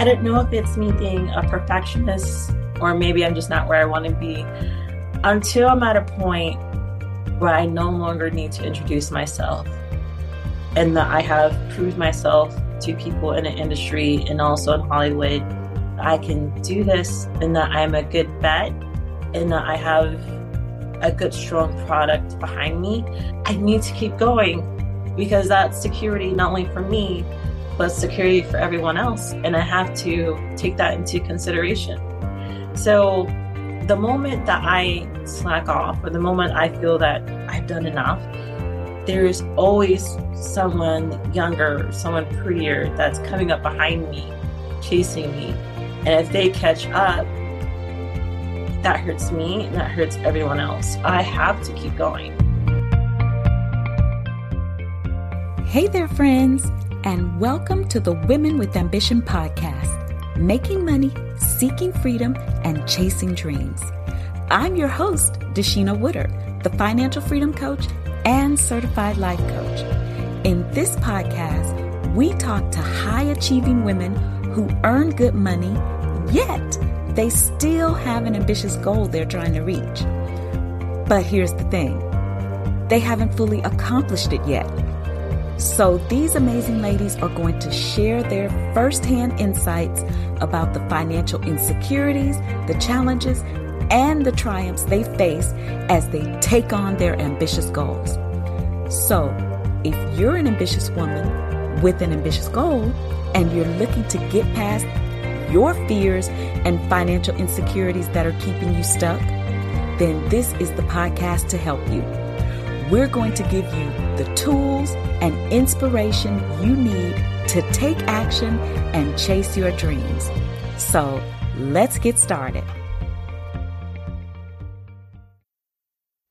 I don't know if it's me being a perfectionist or maybe I'm just not where I want to be until I'm at a point where I no longer need to introduce myself and that I have proved myself to people in the industry and also in Hollywood. I can do this and that I'm a good bet and that I have a good, strong product behind me. I need to keep going because that's security not only for me, but security for everyone else. And I have to take that into consideration. So the moment that I slack off or the moment I feel that I've done enough, there's always someone younger, someone prettier that's coming up behind me, chasing me. And if they catch up, that hurts me and that hurts everyone else. I have to keep going. Hey there, friends, and welcome to the Women with Ambition podcast making money, seeking freedom, and chasing dreams. I'm your host, Dashina Woodard, the financial freedom coach and certified life coach. In this podcast, we talk to high achieving women who earn good money, yet they still have an ambitious goal they're trying to reach. But here's the thing they haven't fully accomplished it yet. So, these amazing ladies are going to share their firsthand insights about the financial insecurities, the challenges, and the triumphs they face as they take on their ambitious goals. So, if you're an ambitious woman with an ambitious goal and you're looking to get past your fears and financial insecurities that are keeping you stuck, then this is the podcast to help you. We're going to give you the tools and inspiration you need to take action and chase your dreams. So let's get started.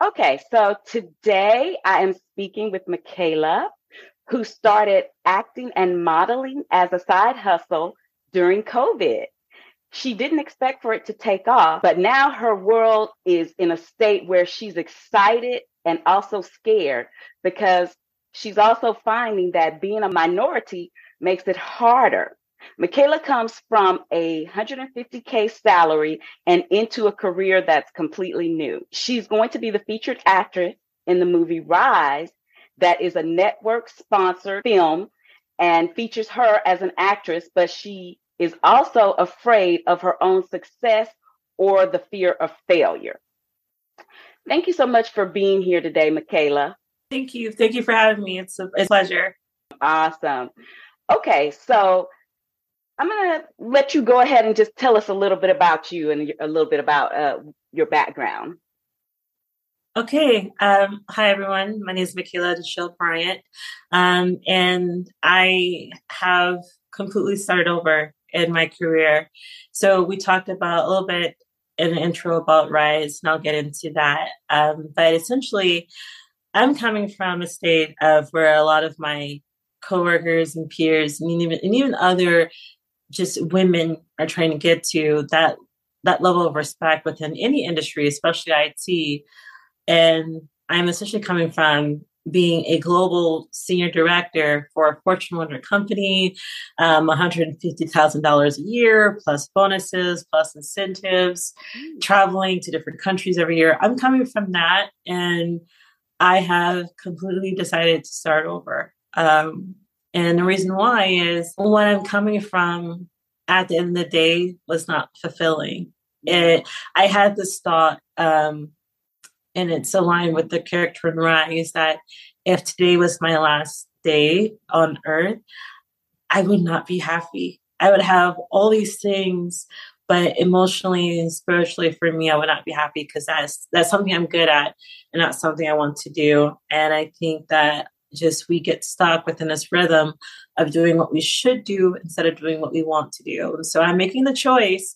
Okay, so today I am speaking with Makaela, who started acting and modeling as a side hustle during COVID. She didn't expect for it to take off, but now her world is in a state where she's excited and also scared because she's also finding that being a minority makes it harder. Makaela comes from a 150K salary and into a career that's completely new. She's going to be the featured actress in the movie Rise, that is a network sponsored film and features her as an actress, but she is also afraid of her own success or the fear of failure. Thank you so much for being here today, Makaela. Thank you. Thank you for having me. It's a, a pleasure. Awesome. Okay, so I'm going to let you go ahead and just tell us a little bit about you and a little bit about uh, your background. Okay. Um, hi, everyone. My name is Makaela DeShield Bryant, um, and I have completely started over in my career. So we talked about a little bit the intro about Rise, and I'll get into that. Um, but essentially, I'm coming from a state of where a lot of my coworkers and peers, and even and even other just women are trying to get to that that level of respect within any industry, especially IT. And I'm essentially coming from being a global senior director for a Fortune 100 company, um, $150,000 a year, plus bonuses, plus incentives, mm. traveling to different countries every year. I'm coming from that, and I have completely decided to start over. Um, and the reason why is what I'm coming from at the end of the day was not fulfilling. It, I had this thought, um, and it's aligned with the character in Rise that if today was my last day on earth, I would not be happy. I would have all these things, but emotionally and spiritually for me, I would not be happy because that's that's something I'm good at and not something I want to do. And I think that just we get stuck within this rhythm of doing what we should do instead of doing what we want to do. And so I'm making the choice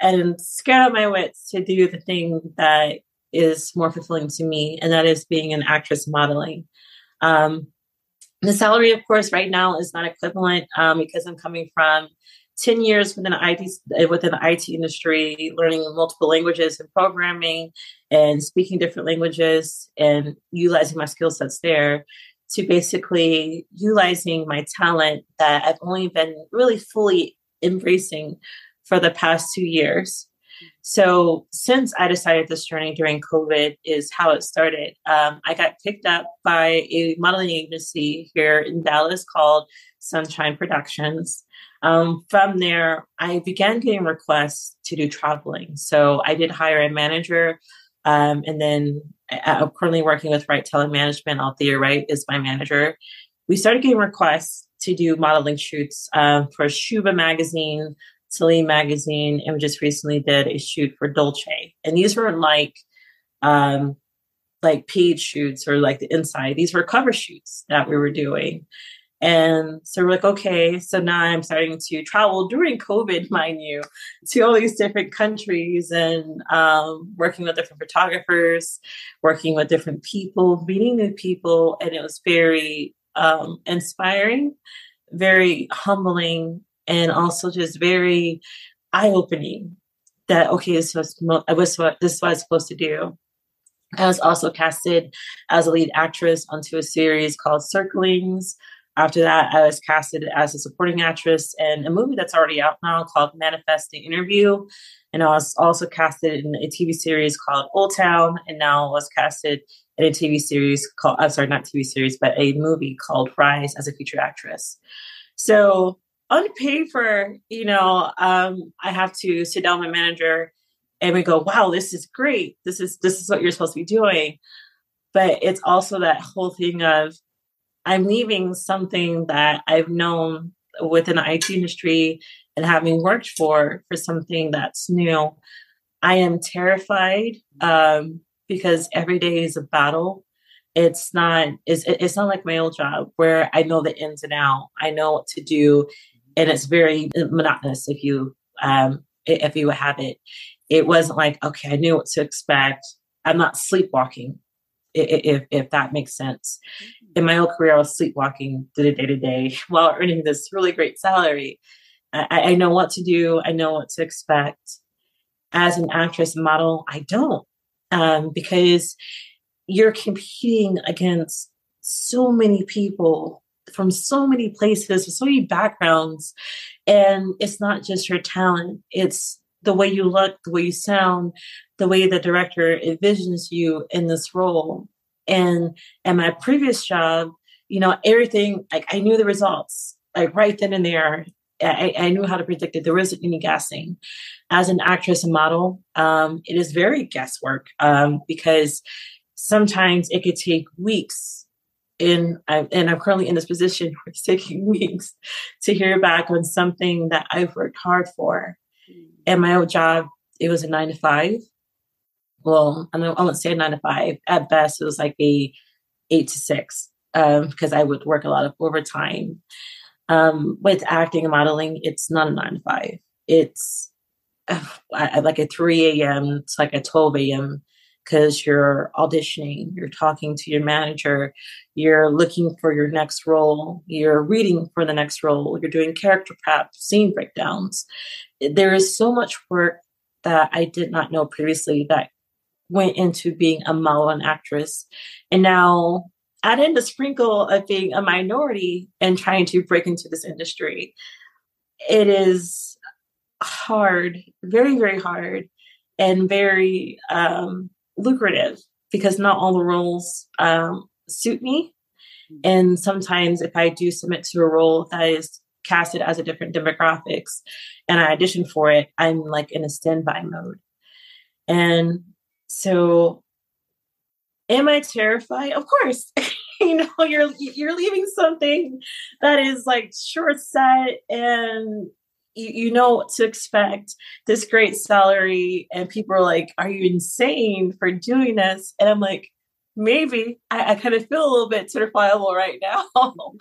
and scared out my wits to do the thing that is more fulfilling to me, and that is being an actress modeling. Um, the salary, of course, right now is not equivalent um, because I'm coming from 10 years within the IT within the IT industry, learning multiple languages and programming and speaking different languages and utilizing my skill sets there to basically utilizing my talent that I've only been really fully embracing for the past two years. So since I decided this journey during COVID is how it started. Um, I got picked up by a modeling agency here in Dallas called Sunshine Productions. Um, from there, I began getting requests to do traveling. So I did hire a manager, um, and then I'm currently working with Right Talent Management. Althea Wright is my manager. We started getting requests to do modeling shoots um, for Shuba magazine, Celine magazine, and we just recently did a shoot for Dolce. And these weren't like um, like paid shoots or like the inside. These were cover shoots that we were doing. And so we're like, okay, so now I'm starting to travel during COVID, mind you, to all these different countries and um, working with different photographers, working with different people, meeting new people. And it was very um, inspiring, very humbling, and also just very eye opening that, okay, this was, I was what, this is what I was supposed to do. I was also casted as a lead actress onto a series called Circlings after that, I was casted as a supporting actress in a movie that's already out now called Manifesting Interview. And I was also casted in a TV series called Old Town, and now I was casted in a TV series called, I'm sorry, not TV series, but a movie called Rise as a featured actress. So on paper, you know, um, I have to sit down with my manager and we go, wow, this is great. This is this is what you're supposed to be doing. But it's also that whole thing of I'm leaving something that I've known within the IT industry and having worked for for something that's new. I am terrified um, because every day is a battle. It's not it's, it's not like my old job where I know the ins and out. I know what to do, and it's very monotonous if you um, if you have it. It wasn't like okay, I knew what to expect. I'm not sleepwalking if if that makes sense. Mm-hmm. In my old career, I was sleepwalking day to day while earning this really great salary. I, I know what to do. I know what to expect. As an actress model, I don't um, because you're competing against so many people from so many places so many backgrounds and it's not just your talent it's the way you look the way you sound the way the director envisions you in this role. And at my previous job, you know, everything like I knew the results, like right then and there. I, I knew how to predict it. There wasn't any guessing. As an actress and model, um, it is very guesswork um, because sometimes it could take weeks in and I'm currently in this position where it's taking weeks to hear back on something that I've worked hard for. And my old job, it was a nine to five well, I don't I won't say nine to five. At best, it was like a eight to six um, because I would work a lot of overtime. Um, with acting and modeling, it's not a nine to five. It's uh, like a 3 a.m. to like a 12 a.m. because you're auditioning, you're talking to your manager, you're looking for your next role, you're reading for the next role, you're doing character prep, scene breakdowns. There is so much work that I did not know previously that went into being a model and actress. And now add in the sprinkle of being a minority and trying to break into this industry. It is hard, very, very hard, and very um, lucrative because not all the roles um, suit me. And sometimes, if I do submit to a role that is casted as a different demographics and I audition for it, I'm like in a standby mode. And so am I terrified? Of course. you know, you're you're leaving something that is like short set and you, you know what to expect. This great salary and people are like are you insane for doing this? And i'm like maybe. I, I kind of feel a little bit certifiable right now.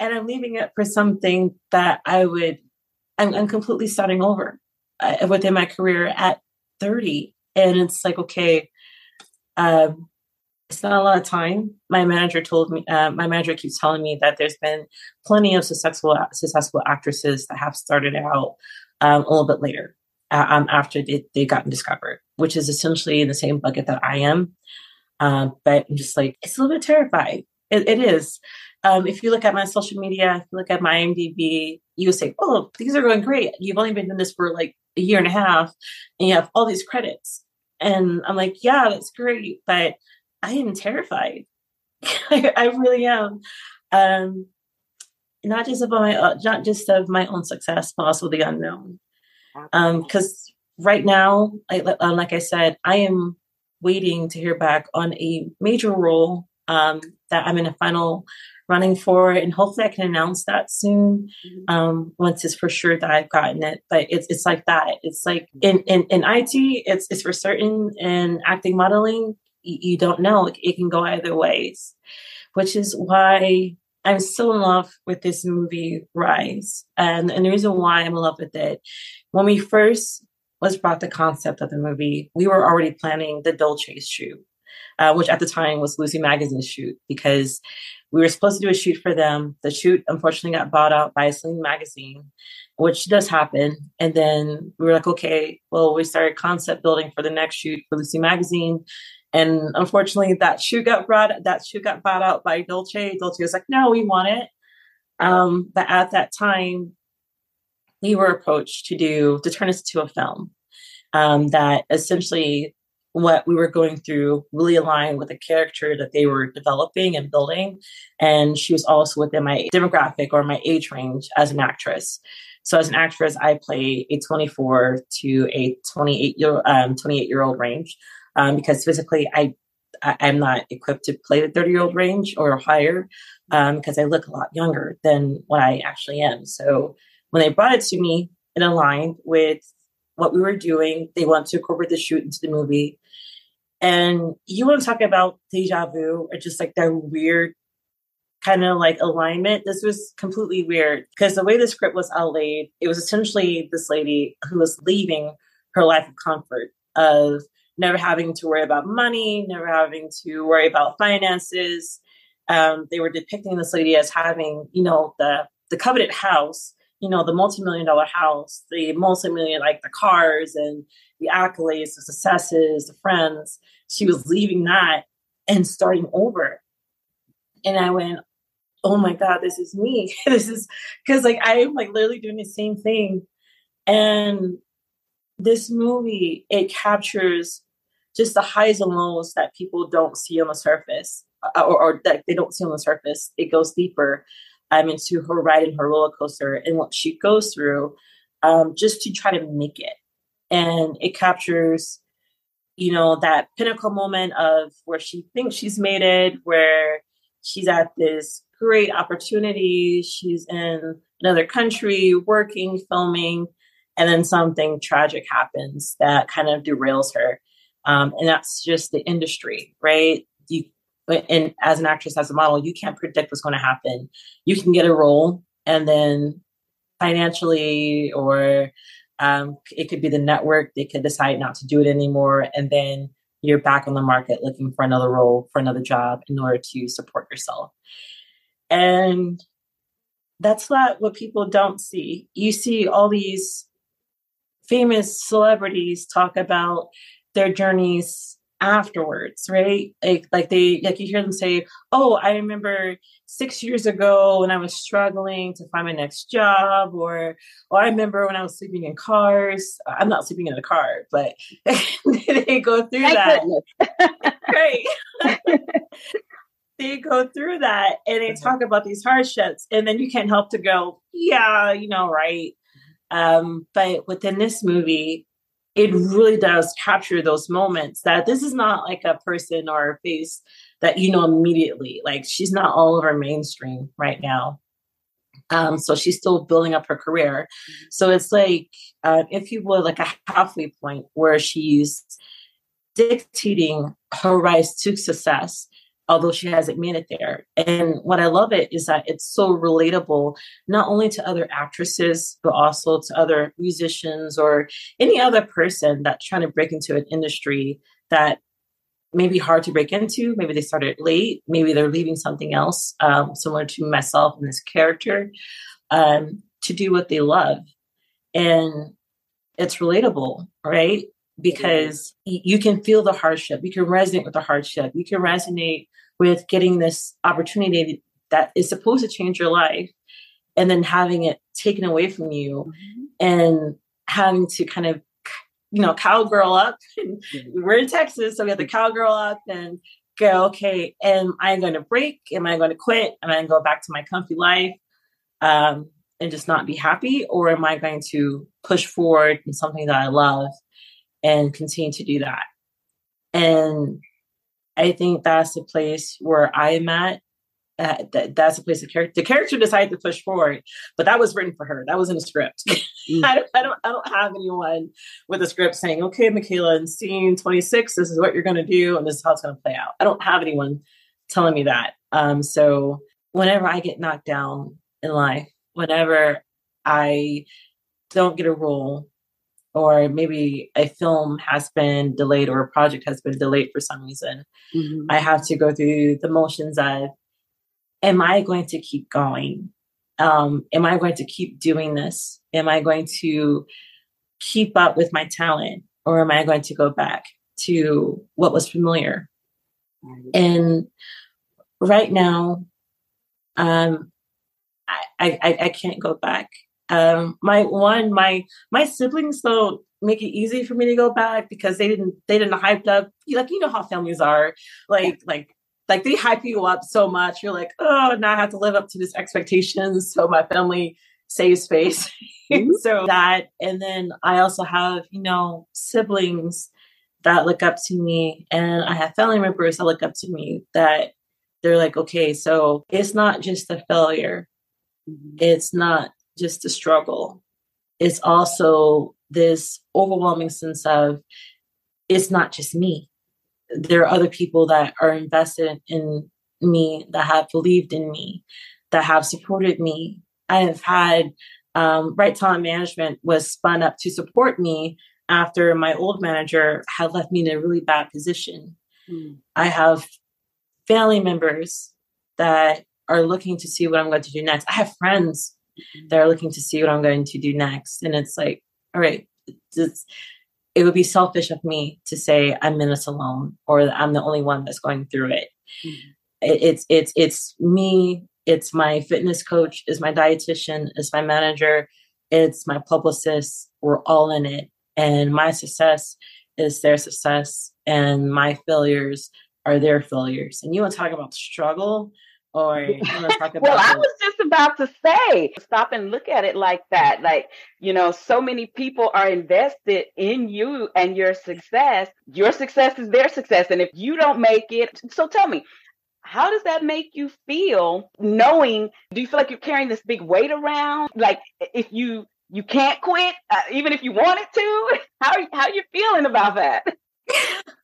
And i'm leaving it for something that i would i'm, I'm completely starting over uh, within my career at 30 and it's like okay um, not a lot of time my manager told me uh, my manager keeps telling me that there's been plenty of successful successful actresses that have started out um, a little bit later uh, um, after they, they gotten discovered which is essentially in the same bucket that i am um, but i'm just like it's a little bit terrified It, it is. Um, if you look at my social media, if you look at my IMDb, you would say, "Oh, these are going great. You've only been doing this for like a year and a half, and you have all these credits." And I'm like, "Yeah, that's great," but I am terrified. I, I, really am. Um, not just about my, uh, not just of my own success, but also the unknown. Because um, right now, I, uh, like I said, I am waiting to hear back on a major role um, that I'm in a final running for, and hopefully I can announce that soon mm-hmm. um, once it's for sure that I've gotten it. But it's it's like that. It's like in in, in IT, it's it's for certain. In acting modeling, you, don't know. It, can go either ways, which is why I'm still in love with this movie Rise, and and the reason why I'm in love with it. When we first was brought the concept of the movie, we were already planning the Dolce shoot uh, which at the time was Lucy Magazine's shoot, because we were supposed to do a shoot for them. The shoot unfortunately got bought out by a Celine Magazine, which does happen. And then we were like, okay, well, we started concept building for the next shoot for Lucy Magazine. And unfortunately, that shoe got brought that shoot got bought out by Dolce. Dolce was like, no, we want it. Um, but at that time, we were approached to do to turn this into a film um, that essentially what we were going through really aligned with the character that they were developing and building. And she was also within my demographic or my age range as an actress. So as an actress, I play a 24 to a 28 year um, 28 year old range um, because physically I, I am not equipped to play the 30 year old range or higher because um, I look a lot younger than what I actually am. So when they brought it to me, it aligned with what we were doing. They wanted to incorporate the shoot into the movie. And you want to talk about deja vu or just like that weird kind of like alignment. This was completely weird because the way the script was outlaid, it was essentially this lady who was leaving her life of comfort of never having to worry about money, never having to worry about finances. Um, they were depicting this lady as having, you know, the the coveted house, you know, the multi-million dollar house, the multi-million like the cars and the accolades, the successes, the friends she was leaving that and starting over. And I went, oh my God, this is me. this is because like I'm like literally doing the same thing. And this movie, it captures just the highs and lows that people don't see on the surface uh, or, or that they don't see on the surface. It goes deeper um, into her ride in her roller coaster and what she goes through um, just to try to make it. And it captures you know, that pinnacle moment of where she thinks she's made it, where she's at this great opportunity, she's in another country working, filming, and then something tragic happens that kind of derails her. Um, and that's just the industry, right? You, and as an actress, as a model, you can't predict what's going to happen. You can get a role, and then financially or um, it could be the network. They could decide not to do it anymore. And then you're back on the market looking for another role, for another job in order to support yourself. And that's not what people don't see. You see all these famous celebrities talk about their journeys afterwards, right? Like like they like you hear them say, "Oh, I remember 6 years ago when I was struggling to find my next job," or or I remember when I was sleeping in cars." I'm not sleeping in a car, but they go through that. right. they go through that and they talk about these hardships and then you can't help to go, "Yeah, you know, right." Um, but within this movie, it really does capture those moments that this is not like a person or a face that you know immediately. Like she's not all over mainstream right now. Um, so she's still building up her career. So it's like, uh, if you will, like a halfway point where she's dictating her rise to success although she hasn't made it there. And what I love it is that it's so relatable, not only to other actresses, but also to other musicians or any other person that's trying to break into an industry that may be hard to break into. Maybe they started late. Maybe they're leaving something else, um, similar to myself and this character, um, to do what they love. And it's relatable, right? Because you can feel the hardship. You can resonate with the hardship. You can resonate with getting this opportunity that is supposed to change your life and then having it taken away from you mm-hmm. and having to kind of you know cowgirl up. We're in texas so we have to cowgirl up and go okay am i going to break? Am i going to quit? Am i going to go back to my comfy life um, and just not be happy? Or am i going to push forward in something that i love and continue to do that. And i think that's the place where i'm at uh, that, that's the place the character the character decided to push forward but that was written for her. That was in the script. Mm. I, don't, I don't i don't have anyone with a script saying okay makaela in scene 26 this is what you're going to do and this is how it's going to play out. I don't have anyone telling me that. Um so whenever i get knocked down in life whenever i don't get a role or maybe a film has been delayed or a project has been delayed for some reason mm-hmm. i have to go through the motions of am I going to keep going? Um, am I going to keep doing this? Am I going to keep up with my talent or am I going to go back to what was familiar? And right now, um, I, I, I can't go back. Um, my one, my my siblings don't make it easy for me to go back because they didn't they didn't hype up like you know how families are like like like they hype you up so much. You're like, oh, now I have to live up to these expectations. So my family saves face. Mm-hmm. so that, and then I also have, you know, siblings that look up to me, and I have family members that look up to me that they're like, okay, so it's not just a failure, mm-hmm. it's not just a struggle, it's also this overwhelming sense of it's not just me there are other people that are invested in me that have believed in me that have supported me i have had um, right talent management was spun up to support me after my old manager had left me in a really bad position mm. i have family members that are looking to see what i'm going to do next i have friends. That are looking to see what i'm going to do next and it's like all right it's, it would be selfish of me to say I'm in this alone or I'm the only one that's going through it. Mm-hmm. it. It's it's it's me. It's my fitness coach. Is my dietitian. Is my manager. It's my publicist. We're all in it, and my success is their success, and my failures are their failures. And you want to talk about struggle? or you want to talk about well i was about to say. Stop and look at it like that. Like you know so many people are invested in you and your success. Your success is their success. And if you don't make it so tell me how does that make you feel knowing do you feel like you're carrying this big weight around? Like if you you can't quit uh, even if you wanted to how how you feeling about that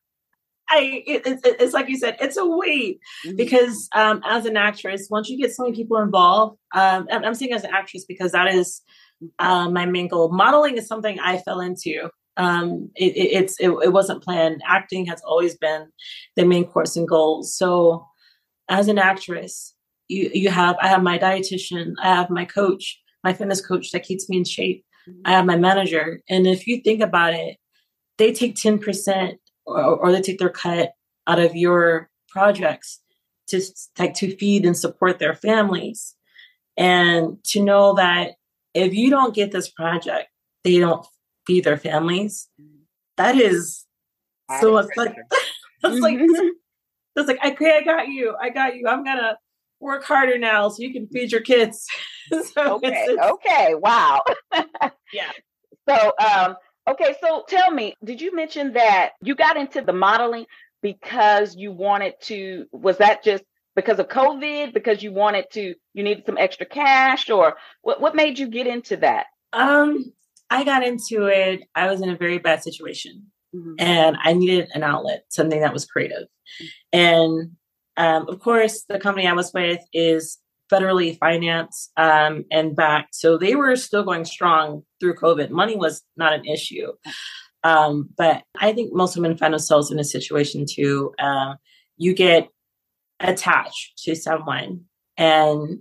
I, it, it, it's like you said, it's a weight mm-hmm. because um, as an actress, once you get so many people involved, um, I'm saying as an actress because that is uh, my main goal. Modeling is something I fell into. Um, it, it's it, it wasn't planned. Acting has always been the main course and goal. So, as an actress, you you have I have my dietitian, I have my coach, my fitness coach that keeps me in shape. Mm-hmm. I have my manager, and if you think about it, they take ten percent or, or they take their cut out of your projects to like to feed and support their families. And to know that if you don't get this project they don't feed their families. That is so it's like that's like mm-hmm. that's like okay i got you. I got you. I'm gonna work harder now so you can feed your kids. So okay okay wow. Yeah. So um Okay, so tell me, did you mention that you got into the modeling because you wanted to, was that just because of COVID, because you wanted to, you needed some extra cash, or what, what made you get into that? Um, I got into it, I was in a very bad situation mm-hmm. and I needed an outlet, something that was creative. Mm-hmm. And um, of course, the company I was with is federally financed um, and backed. So they were still going strong through COVID. Money was not an issue. Um, but I think most women find themselves in a situation too. Uh, you get attached to someone. And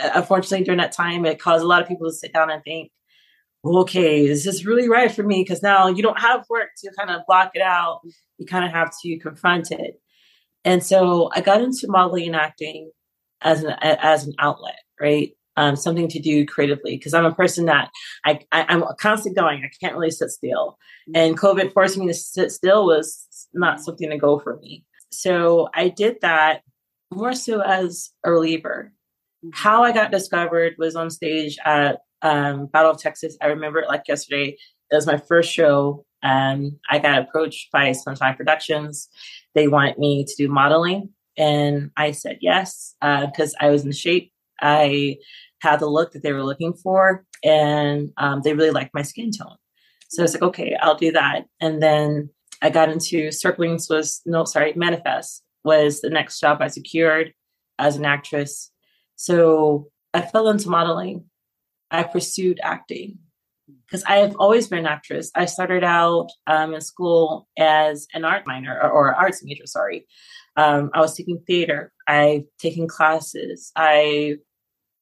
uh, unfortunately, during that time, it caused a lot of people to sit down and think, okay, is this really right for me? Because now you don't have work to kind of block it out. You kind of have to confront it. And so I got into modeling and acting as an as an outlet, right? Um, something to do creatively because I'm a person that I, I am constantly going. I can't really sit still, and COVID forcing me to sit still was not something to go for me. So I did that more so as a reliever. How I got discovered was on stage at um, Battle of Texas. I remember it like yesterday. It was my first show. Um, I got approached by Sunshine Productions. They wanted me to do modeling, and I said yes because uh, I was in shape. I had the look that they were looking for, and um, they really liked my skin tone. So I was like, okay, I'll do that. And then I got into Circlings was no, sorry, Manifest was the next job I secured as an actress. So I fell into modeling. I pursued acting because I have always been an actress. I started out um, in school as an art minor or, or arts major, sorry. Um, I was taking theater. I've taken classes. I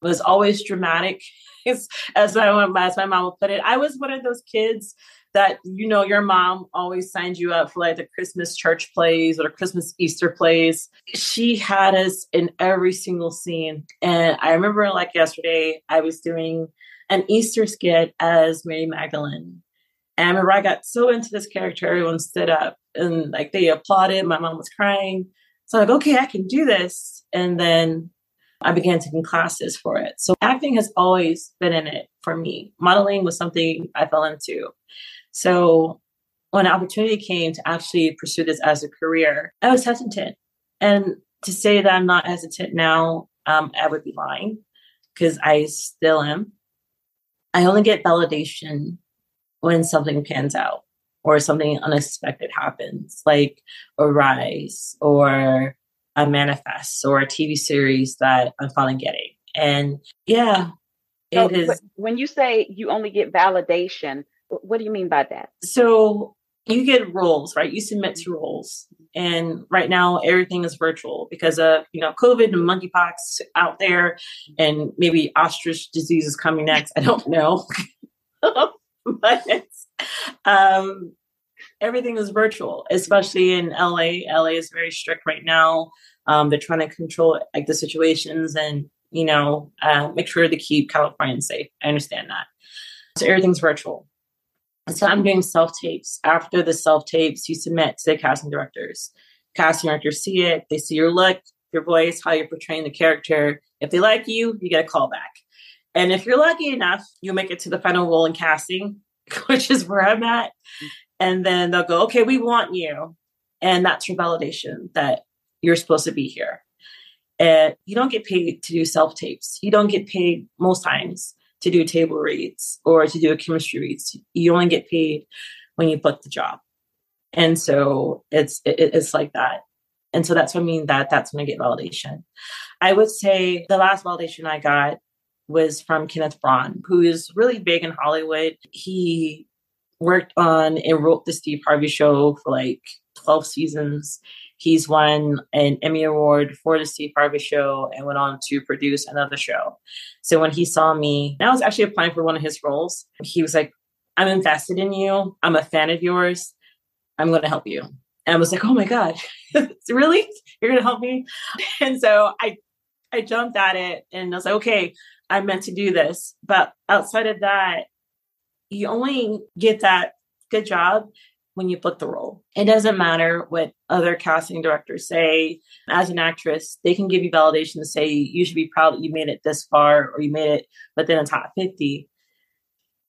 was always dramatic, as, my, as my mom would put it. I was one of those kids that you know your mom always signed you up for like the Christmas church plays or Christmas Easter plays. She had us in every single scene. And I remember like yesterday I was doing an Easter skit as Mary Magdalene. And I remember I got so into this character, everyone stood up and like they applauded. My mom was crying. So I'm like, okay, I can do this. And then I began taking classes for it. So acting has always been in it for me. Modeling was something I fell into. So when an opportunity came to actually pursue this as a career, I was hesitant. And to say that I'm not hesitant now, um, I would be lying because I still am. I only get validation when something pans out or something unexpected happens, like a rise or a manifest or a TV series that I'm finally getting. And yeah, it so, is. When you say you only get validation, what do you mean by that? So you get roles, right? You submit to roles. And right now everything is virtual because of, you know, COVID and monkeypox out there and maybe ostrich disease is coming next. I don't know. but um everything is virtual, especially in LA. LA is very strict right now. Um, they're trying to control like the situations and you know uh, make sure to keep Californians safe. I understand that. So everything's virtual. So I'm doing self tapes. After the self tapes, you submit to the casting directors. Casting directors see it. They see your look, your voice, how you're portraying the character. If they like you, you get a call back. And if you're lucky enough, you make it to the final role in casting, which is where I'm at. And then they'll go, okay, we want you. And that's your validation that you're supposed to be here. And you don't get paid to do self tapes. You don't get paid most times to do table reads or to do a chemistry reads. You only get paid when you book the job. And so it's it, it's like that. And so that's what I mean that that's when I get validation. I would say the last validation I got was from Kenneth Branagh, who is really big in Hollywood. He worked on and wrote the Steve Harvey show for like 12 seasons. He's won an Emmy Award for the Steve Harvey Show and went on to produce another show. So when he saw me, I was actually applying for one of his roles. He was like, I'm invested in you. I'm a fan of yours. I'm going to help you. And I was like, oh my God, really? You're going to help me? And so I, I jumped at it and I was like, okay, I'm meant to do this. But outside of that, you only get that good job when you book the role. It doesn't matter what other casting directors say. As an actress, they can give you validation to say you should be proud that you made it this far or you made it within the top 50.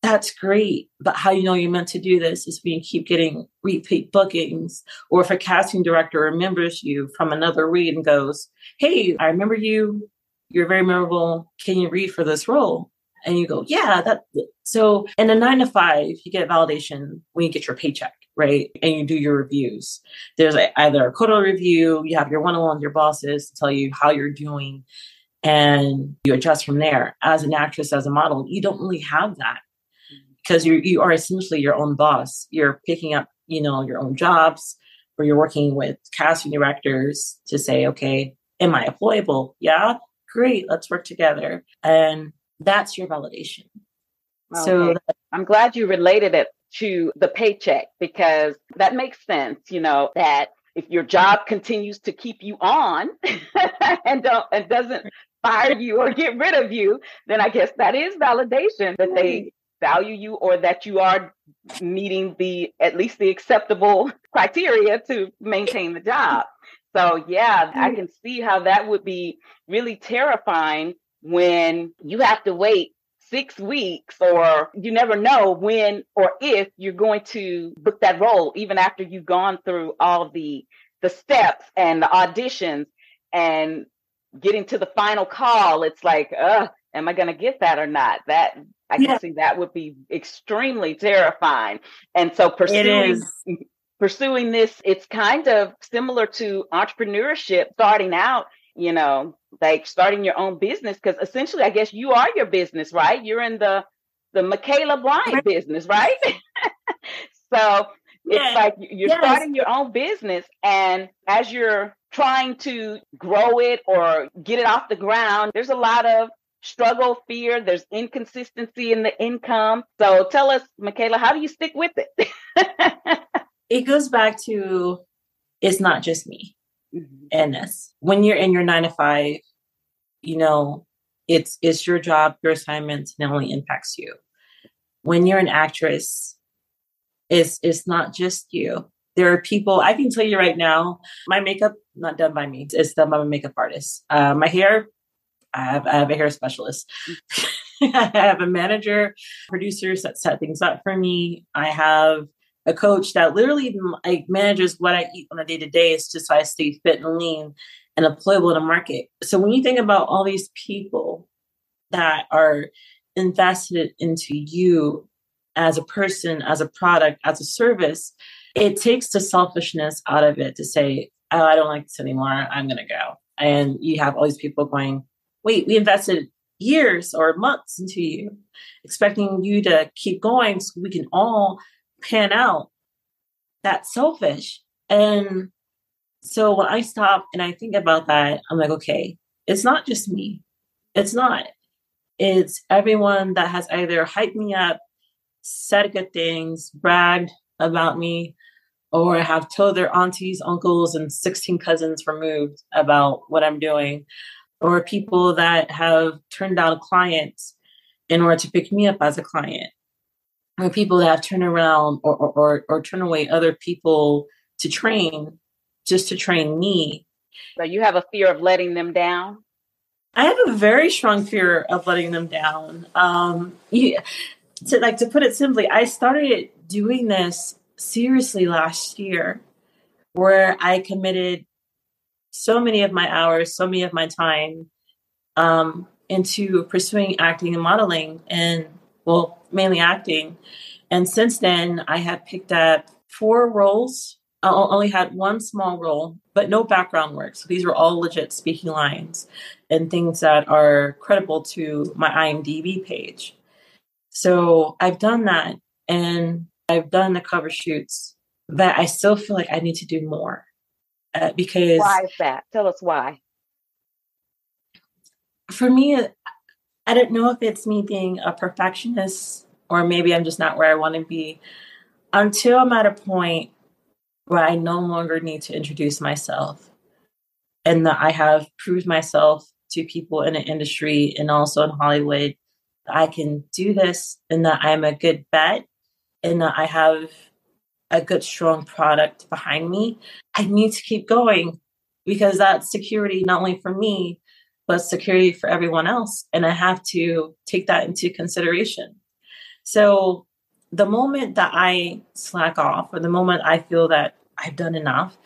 That's great. But how you know you're meant to do this is when you keep getting repeat bookings, or if a casting director remembers you from another read and goes, Hey, I remember you. You're very memorable. Can you read for this role? And you go, Yeah, that so in a nine to five, you get validation when you get your paycheck right? And you do your reviews. There's a, either a quota review, you have your one on one with your bosses to tell you how you're doing, and you adjust from there. As an actress, as a model, you don't really have that because you you are essentially your own boss. You're picking up, you know, your own jobs, or you're working with casting directors to say, okay, am I employable? Yeah, great, let's work together, and that's your validation. Okay. So I'm glad you related it to the paycheck because that makes sense, you know, that if your job continues to keep you on and don't and doesn't fire you or get rid of you, then I guess that is validation that they value you or that you are meeting the at least the acceptable criteria to maintain the job. So yeah, I can see how that would be really terrifying when you have to wait six weeks or you never know when or if you're going to book that role even after you've gone through all the the steps and the auditions and getting to the final call it's like uh am i going to get that or not? That i can yeah. see that would be extremely terrifying. And so pursuing pursuing this it's kind of similar to entrepreneurship starting out you know, like starting your own business because essentially, I guess you are your business, right? You're in the the Makaela Bryant business, right? so yes. it's like you're yes. starting your own business, and as you're trying to grow it or get it off the ground, there's a lot of struggle, fear. There's inconsistency in the income. So tell us, Makaela, how do you stick with it? it goes back to it's not just me mm-hmm. and this. When you're in your nine to five, you know, it's it's your job, your assignment, and it only impacts you. When you're an actress, it's it's not just you. There are people I can tell you right now, my makeup not done by me. It's done by my makeup artist. Uh, my hair, I have I have a hair specialist. I have a manager, producers that set things up for me. I have a coach that literally like manages what I eat on a day to day is just so I stay fit and lean and employable in the market. So when you think about all these people that are invested into you as a person, as a product, as a service, it takes the selfishness out of it to say, oh, I don't like this anymore. I'm going to go. And you have all these people going, wait, we invested years or months into you, expecting you to keep going so we can all pan out, that's selfish. And so when I stop and I think about that, I'm like, okay, it's not just me. It's not. It's everyone that has either hyped me up, said good things, bragged about me, or have told their aunties, uncles, and 16 cousins removed about what I'm doing, or people that have turned down clients in order to pick me up as a client or people that have turned around or, or, or, or turn away other people to train just to train me. So you have a fear of letting them down? I have a very strong fear of letting them down. Um, you, to like to put it simply, I started doing this seriously last year, where I committed so many of my hours, so many of my time um, into pursuing acting and modeling, and well, mainly acting. And since then, I have picked up four roles. I only had one small role, but no background work. So these were all legit speaking lines and things that are credible to my IMDb page. So I've done that and I've done the cover shoots, but I still feel like I need to do more uh, because. Why is that? Tell us why. For me, I don't know if it's me being a perfectionist or maybe I'm just not where I want to be until I'm at a point where I no longer need to introduce myself and that I have proved myself to people in the industry and also in Hollywood that I can do this and that I'm a good bet and that I have a good, strong product behind me. I need to keep going because that's security not only for me, but security for everyone else. And I have to take that into consideration. So the moment that I slack off or the moment I feel that I've done enough,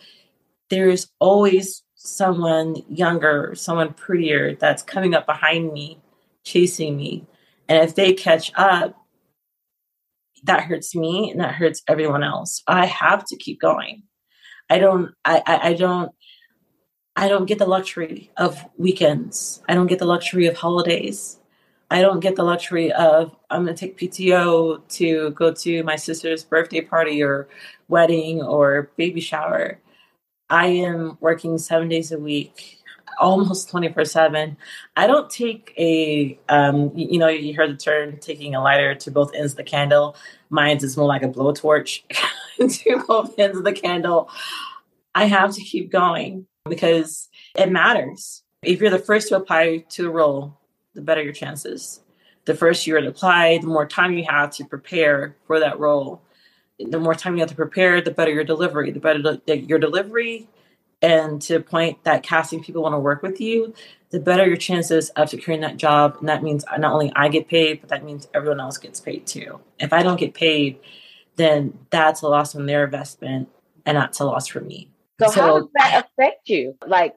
there's always someone younger, someone prettier that's coming up behind me, chasing me. And if they catch up, that hurts me and that hurts everyone else. I have to keep going. I don't I, I, I don't I don't get the luxury of weekends. I don't get the luxury of holidays. I don't get the luxury of I'm going to take PTO to go to my sister's birthday party or wedding or baby shower. I am working seven days a week, almost 24 7. I don't take a, um, you, know, you heard the term taking a lighter to both ends of the candle. Mine's is more like a blowtorch to both ends of the candle. I have to keep going because it matters. If you're the first to apply to a role, the better your chances. The first year to apply, the more time you have to prepare for that role. The more time you have to prepare, the better your delivery. The better your delivery, and to the point that casting people want to work with you, the better your chances of securing that job. And that means not only I get paid, but that means everyone else gets paid too. If I don't get paid, then that's a loss on their investment and that's a loss for me. So, so how does that affect you? Like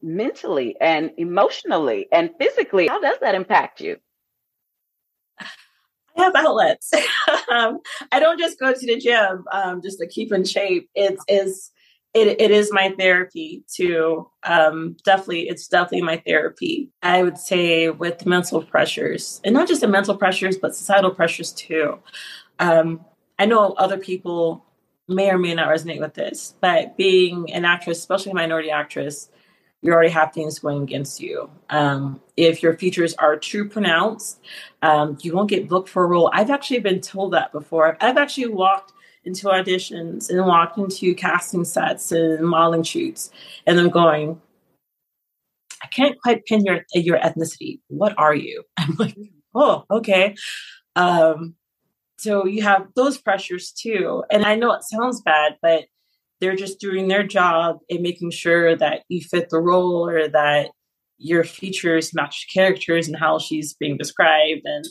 mentally and emotionally and physically, how does that impact you? I have outlets. um, I don't just go to the gym um, just to keep in shape. It is it, it is my therapy too. Um, definitely, it's definitely my therapy. I would say with mental pressures, and not just the mental pressures, but societal pressures too. Um, I know other people may or may not resonate with this, but being an actress, especially a minority actress, you already have things going against you. Um, if your features are too pronounced, um, you won't get booked for a role. I've actually been told that before. I've actually walked into auditions and walked into casting sets and modeling shoots, and I'm going, I can't quite pin your your ethnicity. What are you? I'm like, oh, okay. Um, so you have those pressures too. And I know it sounds bad, but they're just doing their job and making sure that you fit the role or that your features match characters and how she's being described. And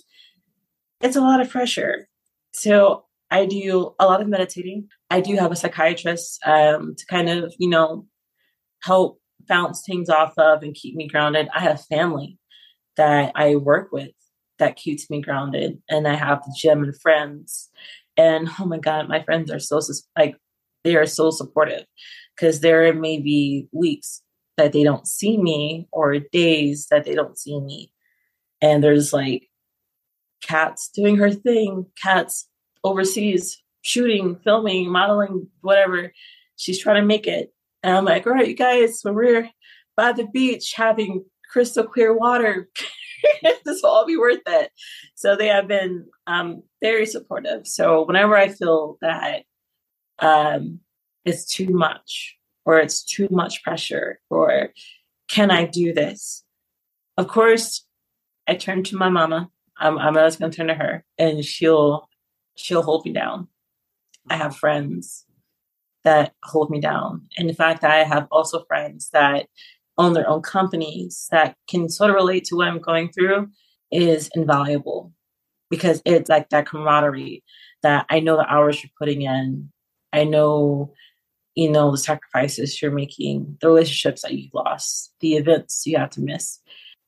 it's a lot of pressure. So I do a lot of meditating. I do have a psychiatrist um, to kind of, you know, help bounce things off of and keep me grounded. I have family that I work with that keeps me grounded, and I have the gym and friends. And oh my God, my friends are so like they are so supportive because there may be weeks that they don't see me or days that they don't see me. And there's like Kat's doing her thing, Kat's overseas shooting, filming, modeling, whatever. She's trying to make it. And I'm like, all right, you guys, when we're by the beach having crystal clear water, this will all be worth it. So they have been um, very supportive. So whenever I feel that um, is too much or it's too much pressure or can I do this? Of course, I turn to my mama. I'm, I'm always going to turn to her and she'll she'll hold me down. I have friends that hold me down. And the fact that I have also friends that own their own companies that can sort of relate to what I'm going through is invaluable because it's like that camaraderie that I know the hours you're putting in. I know, you know, the sacrifices you're making, the relationships that you've lost, the events you have to miss.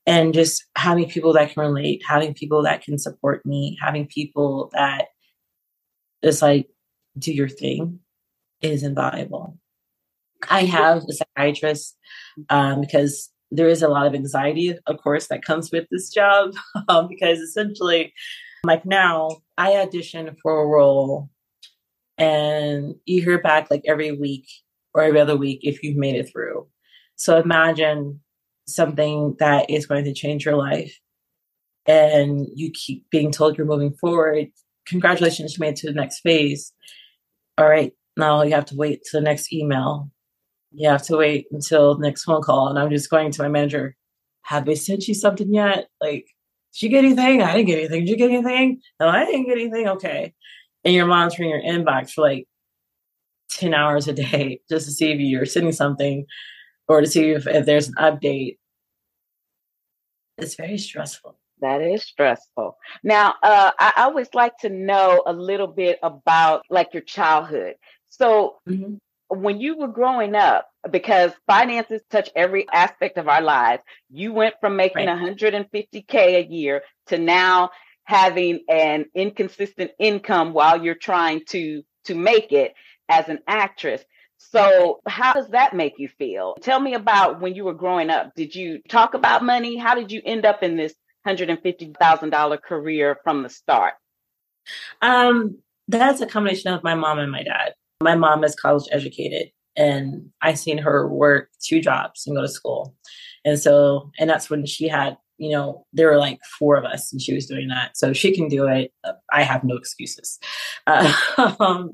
And just having people that can relate, having people that can support me, having people that is like, do your thing is invaluable. I have a psychiatrist um, because there is a lot of anxiety, of course, that comes with this job. Um, because essentially, like now, I audition for a role and you hear back like every week or every other week if you've made it through. So imagine something that is going to change your life and you keep being told you're moving forward. Congratulations, you made it to the next phase. All right, now you have to wait to the next email. You have to wait until the next phone call. And I'm just going to my manager, have they sent you something yet? Like, did you get anything? I didn't get anything. Did you get anything? No, I didn't get anything. Okay and you're monitoring your inbox for like 10 hours a day just to see if you're sending something or to see if, if there's an update. It's very stressful. That is stressful. Now, uh, I always like to know a little bit about like your childhood. So, mm-hmm. When you were growing up, because finances touch every aspect of our lives, you went from making right. 150k a year to now having an inconsistent income while you're trying to to make it as an actress. So, how does that make you feel? Tell me about when you were growing up. Did you talk about money? How did you end up in this $150,000 career from the start? Um, that's a combination of my mom and my dad. My mom is college educated, and I seen her work two jobs and go to school. And so, and that's when she had you know, there were like four of us and she was doing that. So she can do it. I have no excuses. Uh,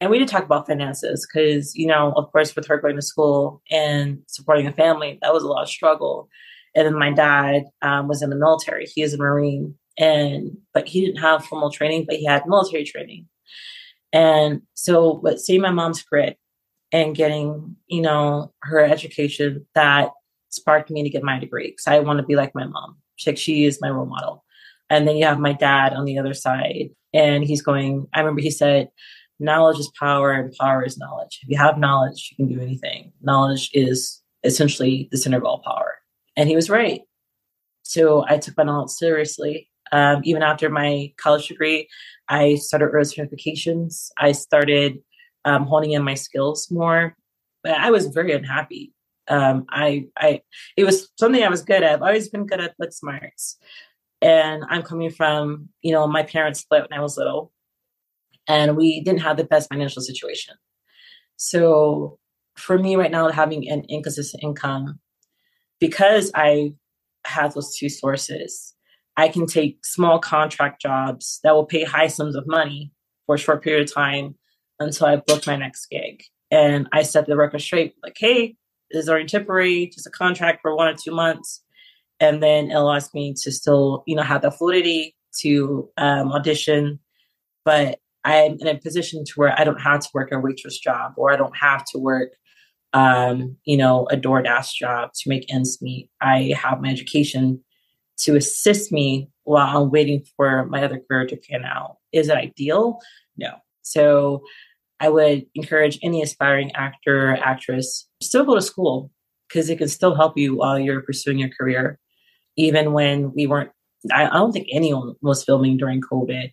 And we did talk about finances because, you know, of course, with her going to school and supporting a family, that was a lot of struggle. And then my dad um, was in the military. He is a Marine, and but he didn't have formal training, but he had military training. And so, but seeing my mom's grit and getting, you know, her education that sparked me to get my degree because I want to be like my mom. She, she is my role model. And then you have my dad on the other side, and he's going. I remember he said, knowledge is power and power is knowledge. If you have knowledge, you can do anything. Knowledge is essentially the center of all power. And he was right. So I took my knowledge seriously. Um, even after my college degree, I started certifications. I started um, honing in my skills more. But I was very unhappy. Um, I, I, it was something I was good at. I've always been good at book smarts. And I'm coming from, you know, my parents split when I was little and we didn't have the best financial situation. So for me right now, having an inconsistent income, because I have those two sources, I can take small contract jobs that will pay high sums of money for a short period of time until I book my next gig. And I set the record straight, like, hey, this is already temporary, just a contract for one or two months. And then it allows me to still, you know, have the fluidity to um, audition, but I'm in a position to where I don't have to work a waitress job or I don't have to work, um, you know, a DoorDash job to make ends meet. I have my education to assist me while I'm waiting for my other career to pan out. Is it ideal? No. So I would encourage any aspiring actor or actress still go to school because it can still help you while you're pursuing your career. Even when we weren't, I, I don't think anyone was filming during COVID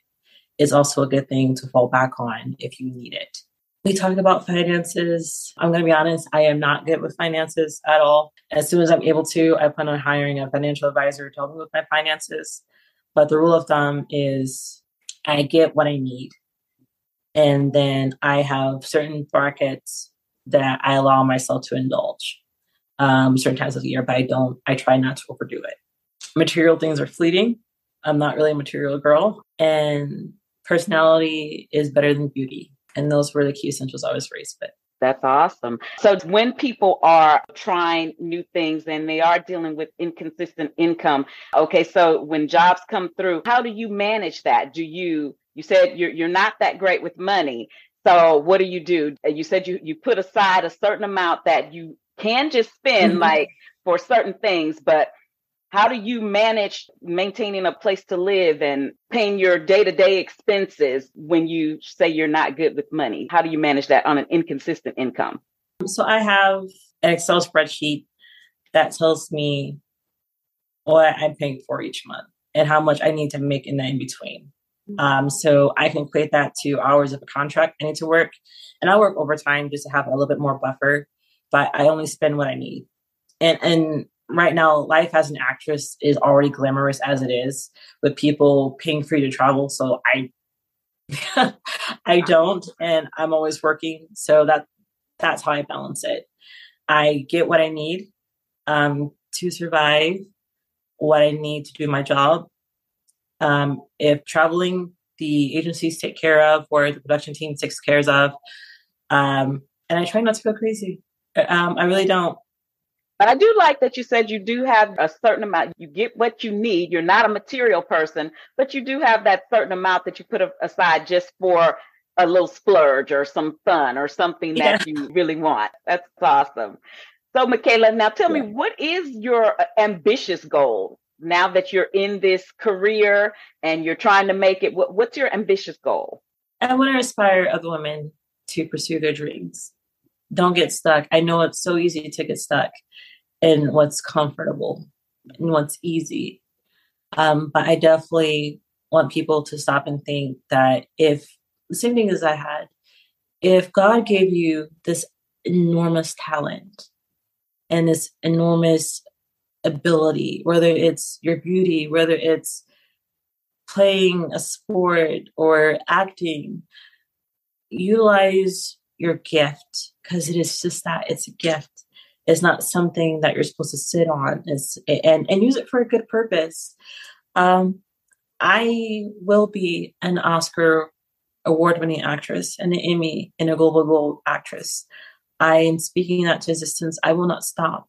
is also a good thing to fall back on if you need it. We talked about finances. I'm going to be honest, I am not good with finances at all. As soon as I'm able to, I plan on hiring a financial advisor to help me with my finances. But the rule of thumb is I get what I need. And then I have certain brackets that I allow myself to indulge um, certain times of the year, but I don't, I try not to overdo it. Material things are fleeting. I'm not really a material girl. And personality is better than beauty. And those were the key essentials I was raised with. That's awesome. So when people are trying new things and they are dealing with inconsistent income, okay, so when jobs come through, how do you manage that? Do you you said you're you're not that great with money. So what do you do? You said you you put aside a certain amount that you can just spend mm-hmm. like for certain things, but how do you manage maintaining a place to live and paying your day-to-day expenses when you say you're not good with money? How do you manage that on an inconsistent income? So i have an excel spreadsheet that tells me what i'm paying for each month and how much i need to make in the in between um, so i can equate that to hours of a contract i need to work. And i work overtime just to have a little bit more buffer but i only spend what i need. And and right now life as an actress is already glamorous as it is with people paying for you to travel. So i i don't and i'm always working. So that that's how i balance it. I get what i need um, to survive what i need to do my job. Um, if traveling the agencies take care of or the production team takes care of um, and i try not to go crazy. Um, i really don't but I do like that you said you do have a certain amount. You get what you need. You're not a material person, but you do have that certain amount that you put aside just for a little splurge or some fun or something that yeah. you really want. That's awesome. So, Makaela, now tell me, what is your uh, ambitious goal now that you're in this career and you're trying to make it? What, what's your ambitious goal? I want to inspire other women to pursue their dreams don't get stuck. I know it's so easy to get stuck in what's comfortable and what's easy. Um, but I definitely want people to stop and think that if the same thing as I had, if God gave you this enormous talent and this enormous ability, whether it's your beauty, whether it's playing a sport or acting, utilize your gift because it is just that it's a gift it's not something that you're supposed to sit on it's, and and use it for a good purpose um i will be an oscar award winning actress and an Emmy and a Global Gold actress. I am speaking that to existence. I will not stop.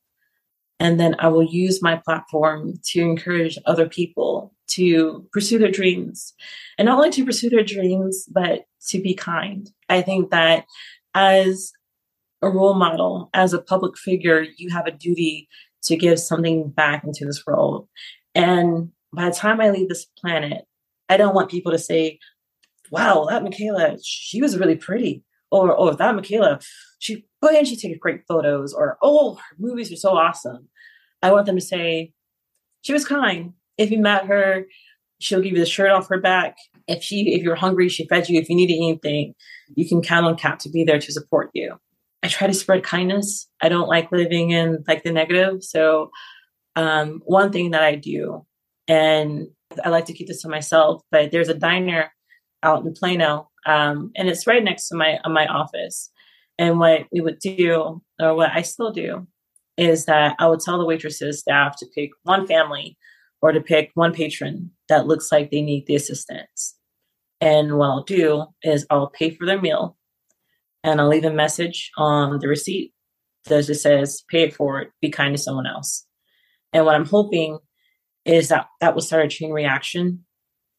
And then I will use my platform to encourage other people to pursue their dreams. And not only to pursue their dreams, but to be kind. I think that as a role model, as a public figure, you have a duty to give something back into this world. And by the time I leave this planet, I don't want people to say, wow, that Makaela, she was really pretty. Or, oh, that Makaela, she, oh, and she takes great photos. Or, oh, her movies are so awesome. I want them to say, she was kind. If you met her, she'll give you the shirt off her back. If she, if you're hungry, she fed you. If you needed anything, you can count on Kat to be there to support you. I try to spread kindness. I don't like living in like the negative. So, um, one thing that I do, and I like to keep this to myself, but there's a diner out in Plano, um, and it's right next to my my office. And what we would do, or what I still do, is that I would tell the waitresses staff to pick one family or to pick one patron that looks like they need the assistance. And what I'll do is I'll pay for their meal and I'll leave a message on the receipt that just says, pay it forward, be kind to someone else. And what I'm hoping is that that will start a chain reaction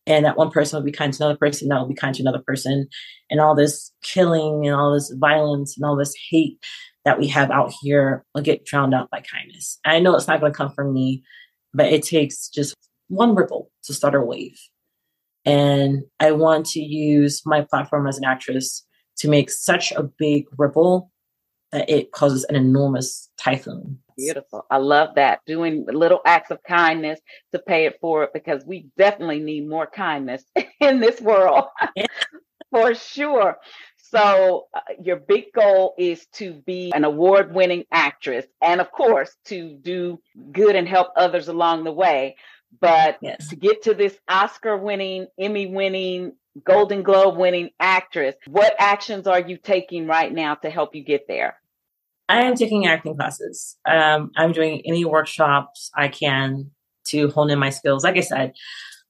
and that one person will be kind to another person, that will be kind to another person. And all this killing and all this violence and all this hate that we have out here will get drowned out by kindness. I know it's not going to come from me, but it takes just one ripple to start a wave. And I want to use my platform as an actress to make such a big ripple that it causes an enormous typhoon. Beautiful. I love that. Doing little acts of kindness to pay it forward because we definitely need more kindness in this world for sure. So, uh, your big goal is to be an award winning actress and, of course, to do good and help others along the way. But yes. to get to this Oscar winning, Emmy winning, Golden Globe winning actress. What actions are you taking right now to help you get there? I am taking acting classes. Um, I'm doing any workshops I can to hone in my skills. Like I said,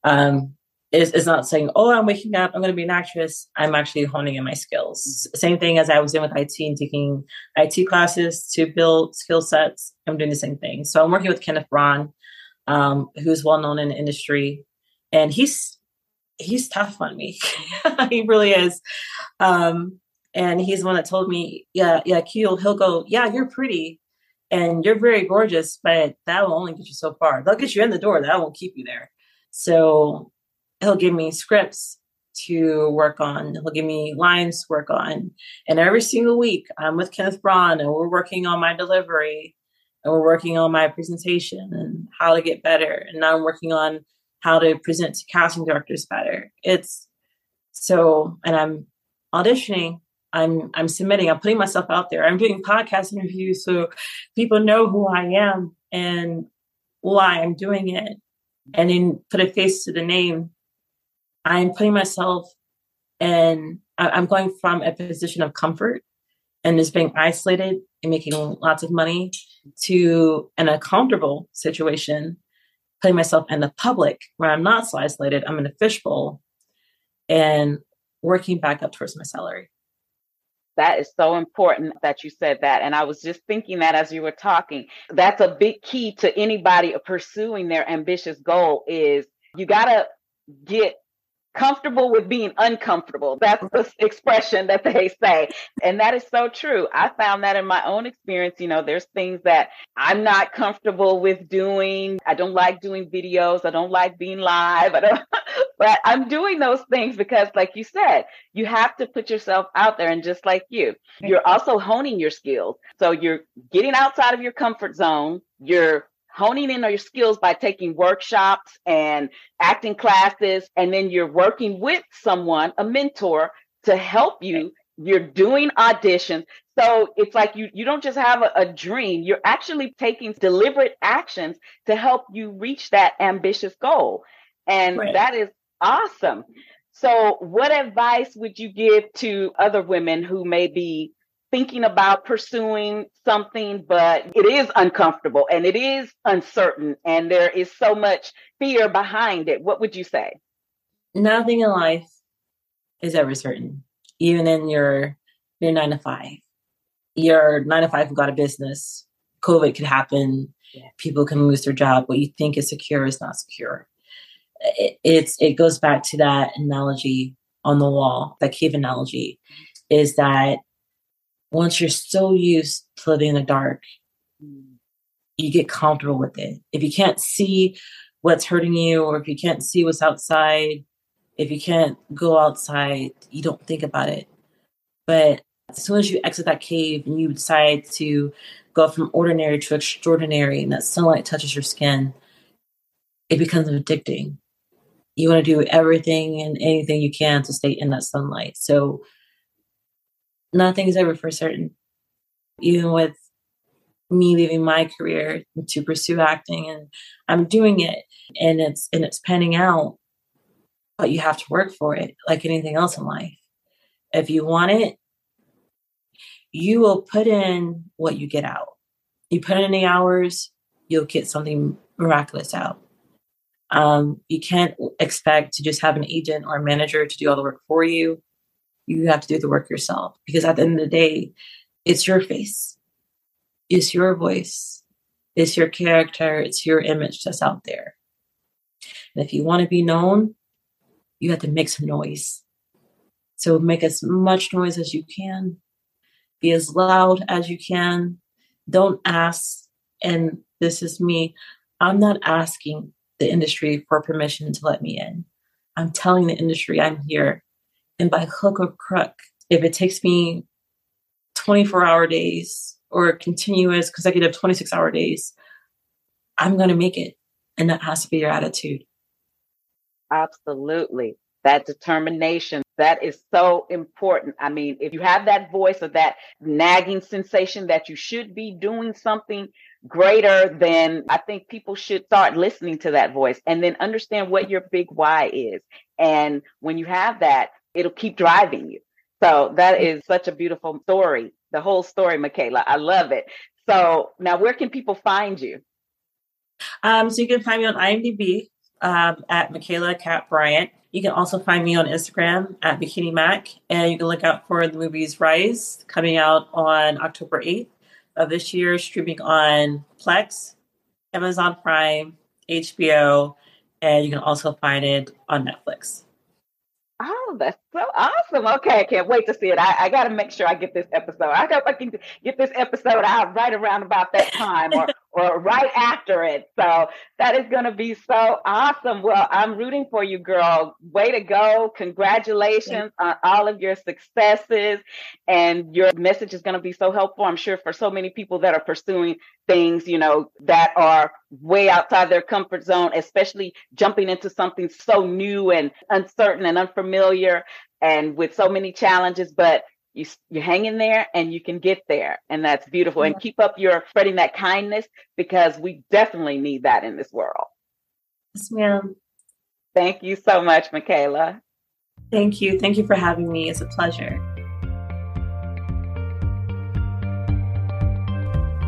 um, it's, it's, not saying, oh, I'm waking up, I'm going to be an actress. I'm actually honing in my skills. Same thing as I was doing with IT and taking IT classes to build skill sets. I'm doing the same thing. So I'm working with Kenneth Braun, um, who's well known in the industry. And he's he's tough on me. he really is. Um, and he's the one that told me, yeah, yeah, Q, he'll go, yeah, you're pretty and you're very gorgeous, but that will only get you so far. They'll get you in the door, that won't keep you there. So he'll give me scripts to work on. He'll give me lines to work on. And every single week, I'm with Kenneth Braun and we're working on my delivery and we're working on my presentation and how to get better. And now I'm working on how to present to casting directors better. It's so, and I'm auditioning. I'm I'm submitting. I'm putting myself out there. I'm doing podcast interviews so people know who I am and why I'm doing it, and then put a face to the name. I'm putting myself, and I'm going from a position of comfort and just being isolated and making lots of money to an uncomfortable situation putting myself in the public where I'm not so isolated, I'm in a fishbowl and working back up towards my salary. That is so important that you said that. And I was just thinking that as you were talking. That's a big key to anybody pursuing their ambitious goal is you got to get comfortable with being uncomfortable. That's the expression that they say. And that is so true. I found that in my own experience. You know, there's things that I'm not comfortable with doing. I don't like doing videos. I don't like being live. I don't, but I'm doing those things because, like you said, you have to put yourself out there. And just like you, you're also honing your skills. So you're getting outside of your comfort zone. You're honing in on your skills by taking workshops and acting classes. And then you're working with someone, a mentor to help you. You're doing auditions. So it's like you, you don't just have a, a dream, you're actually taking deliberate actions to help you reach that ambitious goal. And right. that is awesome. So, what advice would you give to other women who may be thinking about pursuing something, but it is uncomfortable and it is uncertain and there is so much fear behind it, what would you say? Nothing in life is ever certain. Even in your your nine to five, your nine to five got a business. COVID could happen. Yeah. People can lose their job. What you think is secure is not secure. It, it's it goes back to that analogy on the wall, that cave analogy, is that once you're so used to living in the dark, you get comfortable with it. If you can't see what's hurting you, or if you can't see what's outside, if you can't go outside, you don't think about it. But as soon as you exit that cave and you decide to go from ordinary to extraordinary, and that sunlight touches your skin, it becomes addicting. You want to do everything and anything you can to stay in that sunlight. So nothing is ever for certain. Even with me leaving my career to pursue acting and I'm doing it and it's and it's panning out but you have to work for it like anything else in life. If you want it you will put in what you get out. You put in the hours you'll get something miraculous out. Um, you can't expect to just have an agent or a manager to do all the work for you you have to do the work yourself because at the end of the day it's your face it's your voice, it's your character, it's your image that's out there. And if you want to be known, you have to make some noise. So make as much noise as you can, be as loud as you can. Don't ask, and this is me, I'm not asking the industry for permission to let me in. I'm telling the industry I'm here. And by hook or crook, if it takes me 24 hour days or continuous consecutive 26 hour days, I'm going to make it. And that has to be your attitude. Absolutely. That determination, that is so important. I mean, if you have that voice or that nagging sensation that you should be doing something greater, then I think people should start listening to that voice and then understand what your big why is. And when you have that, it'll keep driving you. So that is such a beautiful story the whole story, Makaela. I love it. So now, where can people find you? Um, so you can find me on IMDb um, at Makaela Cat Bryant. You can also find me on Instagram at Bikini Mac, and you can look out for the movies Rise coming out on October 8th of this year, streaming on Plex, Amazon Prime, HBO, and you can also find it on Netflix. Oh, that's so awesome. Okay, I can't wait to see it. I, I got to make sure I get this episode. I hope I can get this episode out right around about that time or, or right after it. So that is going to be so awesome. Well, I'm rooting for you, girl. Way to go. Congratulations on all of your successes. And your message is going to be so helpful, I'm sure, for so many people that are pursuing things, you know, that are way outside their comfort zone, especially jumping into something so new and uncertain and unfamiliar and with so many challenges, but you you hang in there and you can get there and that's beautiful. And keep up your spreading that kindness because we definitely need that in this world. Yes ma'am. Thank you so much makaela. Thank you. Thank you for having me. It's a pleasure.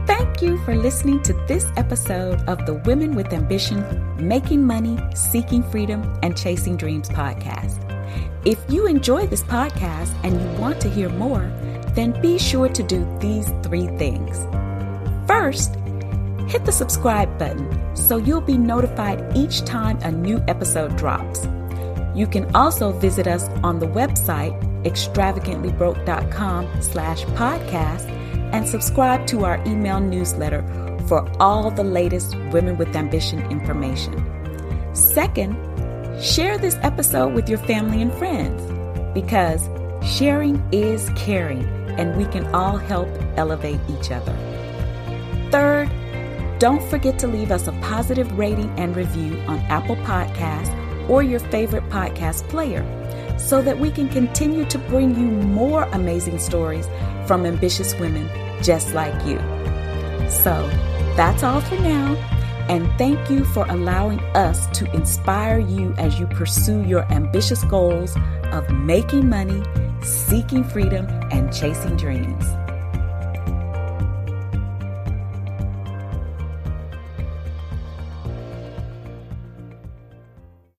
Thank you for listening to this episode of the Women with Ambition Making Money, Seeking Freedom, and Chasing Dreams podcast. If you enjoy this podcast and you want to hear more, then be sure to do these three things. First, hit the subscribe button so you'll be notified each time a new episode drops. You can also visit us on the website extravagantlybroke.com slash podcast and subscribe to our email newsletter for all the latest Women with Ambition information. Second, Share this episode with your family and friends because sharing is caring and we can all help elevate each other. Third, don't forget to leave us a positive rating and review on Apple Podcasts or your favorite podcast player so that we can continue to bring you more amazing stories from ambitious women just like you. So, that's all for now. And thank you for allowing us to inspire you as you pursue your ambitious goals of making money, seeking freedom, and chasing dreams.